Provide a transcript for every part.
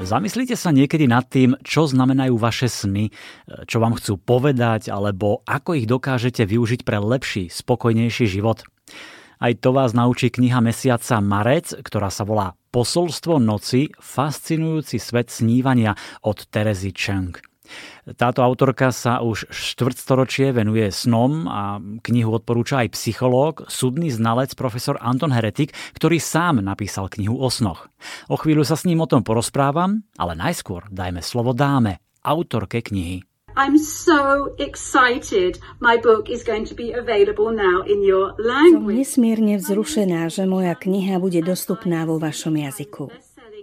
Zamyslite sa niekedy nad tým, čo znamenajú vaše sny, čo vám chcú povedať, alebo ako ich dokážete využiť pre lepší, spokojnejší život. Aj to vás naučí kniha mesiaca Marec, ktorá sa volá Posolstvo noci, fascinujúci svet snívania od Terezy Cheng. Táto autorka sa už štvrtstoročie venuje snom a knihu odporúča aj psychológ, súdny znalec profesor Anton Heretik, ktorý sám napísal knihu o snoch. O chvíľu sa s ním o tom porozprávam, ale najskôr dajme slovo dáme, autorke knihy. I'm so excited. My book is going to be available now in your language. Som nesmierne vzrušená, že moja kniha bude dostupná vo vašom jazyku.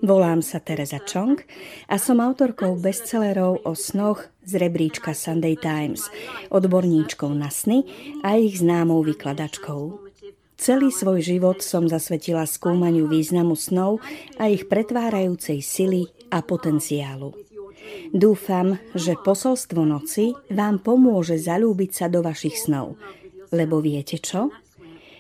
Volám sa Teresa Chong a som autorkou bestsellerov o snoch z rebríčka Sunday Times, odborníčkou na sny a ich známou vykladačkou. Celý svoj život som zasvetila skúmaniu významu snov a ich pretvárajúcej sily a potenciálu. Dúfam, že posolstvo noci vám pomôže zalúbiť sa do vašich snov. Lebo viete čo?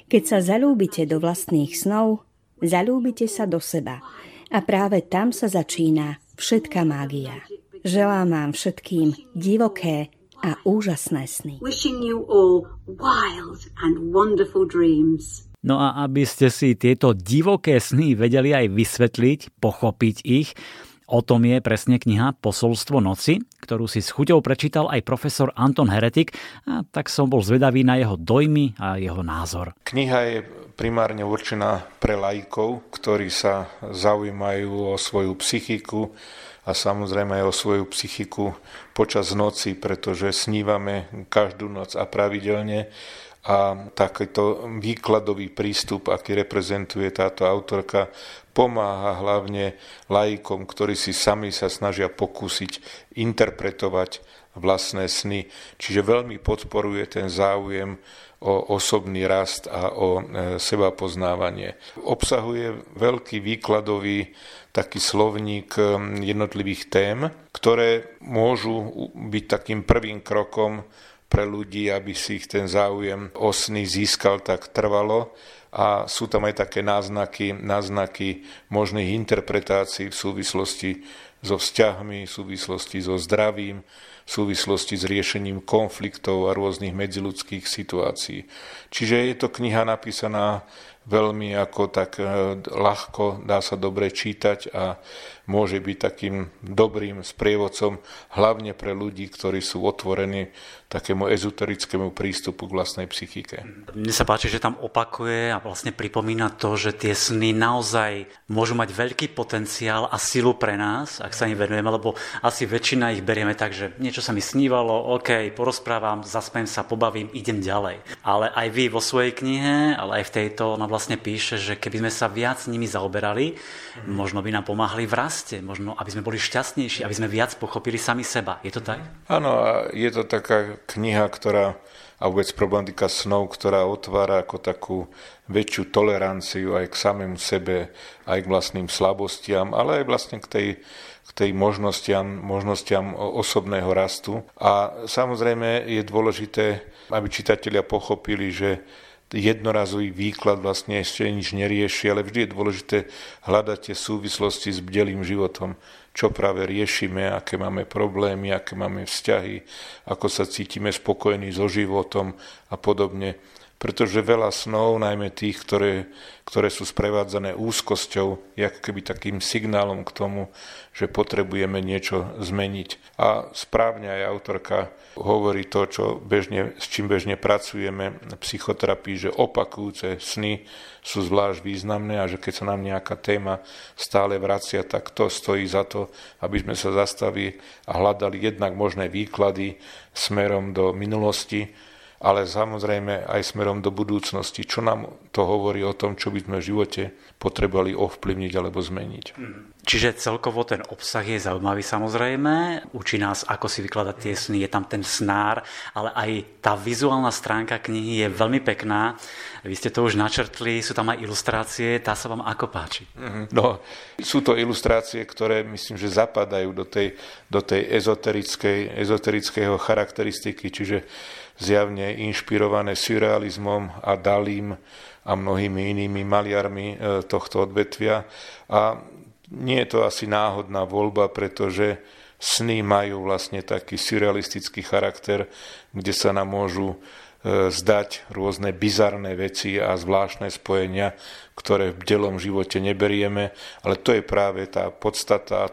Keď sa zalúbite do vlastných snov, zalúbite sa do seba – a práve tam sa začína všetká mágia. Želám vám všetkým divoké a úžasné sny. No a aby ste si tieto divoké sny vedeli aj vysvetliť, pochopiť ich, O tom je presne kniha Posolstvo noci, ktorú si s chuťou prečítal aj profesor Anton Heretik a tak som bol zvedavý na jeho dojmy a jeho názor. Kniha je primárne určená pre lajkov, ktorí sa zaujímajú o svoju psychiku a samozrejme aj o svoju psychiku počas noci, pretože snívame každú noc a pravidelne a takýto výkladový prístup, aký reprezentuje táto autorka, pomáha hlavne laikom, ktorí si sami sa snažia pokúsiť interpretovať vlastné sny. Čiže veľmi podporuje ten záujem o osobný rast a o e, seba poznávanie. Obsahuje veľký výkladový taký slovník e, jednotlivých tém, ktoré môžu byť takým prvým krokom pre ľudí, aby si ich ten záujem o sny získal tak trvalo. A sú tam aj také náznaky, náznaky možných interpretácií v súvislosti so vzťahmi, v súvislosti so zdravím, v súvislosti s riešením konfliktov a rôznych medziludských situácií. Čiže je to kniha napísaná veľmi ako tak e, ľahko, dá sa dobre čítať a môže byť takým dobrým sprievodcom, hlavne pre ľudí, ktorí sú otvorení takému ezoterickému prístupu k vlastnej psychike. Mne sa páči, že tam opakuje a vlastne pripomína to, že tie sny naozaj môžu mať veľký potenciál a silu pre nás, ak sa im venujeme, lebo asi väčšina ich berieme tak, že niečo sa mi snívalo, OK, porozprávam, zasmiem sa, pobavím, idem ďalej. Ale aj vy vo svojej knihe, ale aj v tejto, ona vlastne píše, že keby sme sa viac nimi zaoberali, mm. možno by nám pomáhali v raste, možno aby sme boli šťastnejší, aby sme viac pochopili sami seba. Je to tak? Áno, je to taká kniha, ktorá a vôbec problematika snov, ktorá otvára ako takú väčšiu toleranciu aj k samému sebe, aj k vlastným slabostiam, ale aj vlastne k tej, k tej možnostiam, možnostiam osobného rastu. A samozrejme je dôležité, aby čitatelia pochopili, že jednorazový výklad vlastne ešte nič nerieši, ale vždy je dôležité hľadať tie súvislosti s bdelým životom, čo práve riešime, aké máme problémy, aké máme vzťahy, ako sa cítime spokojní so životom a podobne pretože veľa snov, najmä tých, ktoré, ktoré sú sprevádzané úzkosťou, je ako keby takým signálom k tomu, že potrebujeme niečo zmeniť. A správne aj autorka hovorí to, čo bežne, s čím bežne pracujeme v psychoterapii, že opakujúce sny sú zvlášť významné a že keď sa nám nejaká téma stále vracia, tak to stojí za to, aby sme sa zastavili a hľadali jednak možné výklady smerom do minulosti, ale samozrejme aj smerom do budúcnosti. Čo nám to hovorí o tom, čo by sme v živote potrebovali ovplyvniť alebo zmeniť. Čiže celkovo ten obsah je zaujímavý samozrejme, učí nás, ako si vykladať tie sny, je tam ten snár, ale aj tá vizuálna stránka knihy je veľmi pekná. Vy ste to už načrtli, sú tam aj ilustrácie, tá sa vám ako páči? Mhm. No, sú to ilustrácie, ktoré myslím, že zapadajú do tej, do tej ezoterickej, ezoterického charakteristiky, čiže zjavne inšpirované surrealizmom a Dalím a mnohými inými maliarmi e, tohto odvetvia. A Nie je to asi náhodná voľba, pretože sny majú vlastne taký surrealistický charakter, kde sa nám môžu e, zdať rôzne bizarné veci a zvláštne spojenia, ktoré v delom živote neberieme, ale to je práve tá podstata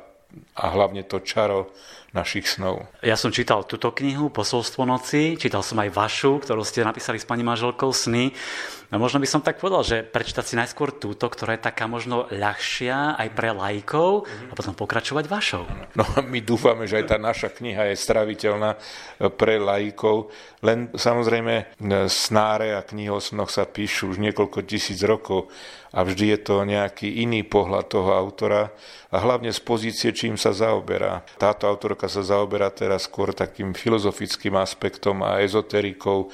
a hlavne to čaro našich snov. Ja som čítal túto knihu, Posolstvo noci, čítal som aj vašu, ktorú ste napísali s pani manželkou Sny. No možno by som tak povedal, že prečítať si najskôr túto, ktorá je taká možno ľahšia aj pre lajkov a potom pokračovať vašou. No my dúfame, že aj tá naša kniha je straviteľná pre lajkov, len samozrejme snáre a knihy o snoch sa píšu už niekoľko tisíc rokov a vždy je to nejaký iný pohľad toho autora a hlavne z pozície, čím sa zaoberá. Táto autorka sa zaoberá teraz skôr takým filozofickým aspektom a ezoterikou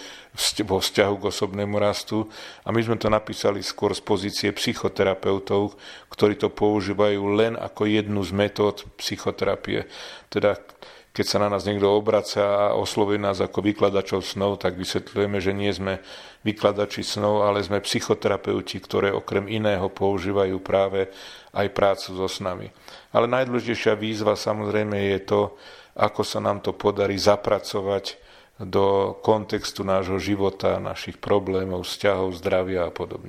vo vzťahu k osobnému rastu a my sme to napísali skôr z pozície psychoterapeutov, ktorí to používajú len ako jednu z metód psychoterapie. Teda keď sa na nás niekto obracia a oslovuje nás ako vykladačov snov, tak vysvetľujeme, že nie sme vykladači snov, ale sme psychoterapeuti, ktoré okrem iného používajú práve aj prácu so snami. Ale najdôležitejšia výzva samozrejme je to, ako sa nám to podarí zapracovať do kontextu nášho života, našich problémov, vzťahov, zdravia a podobne.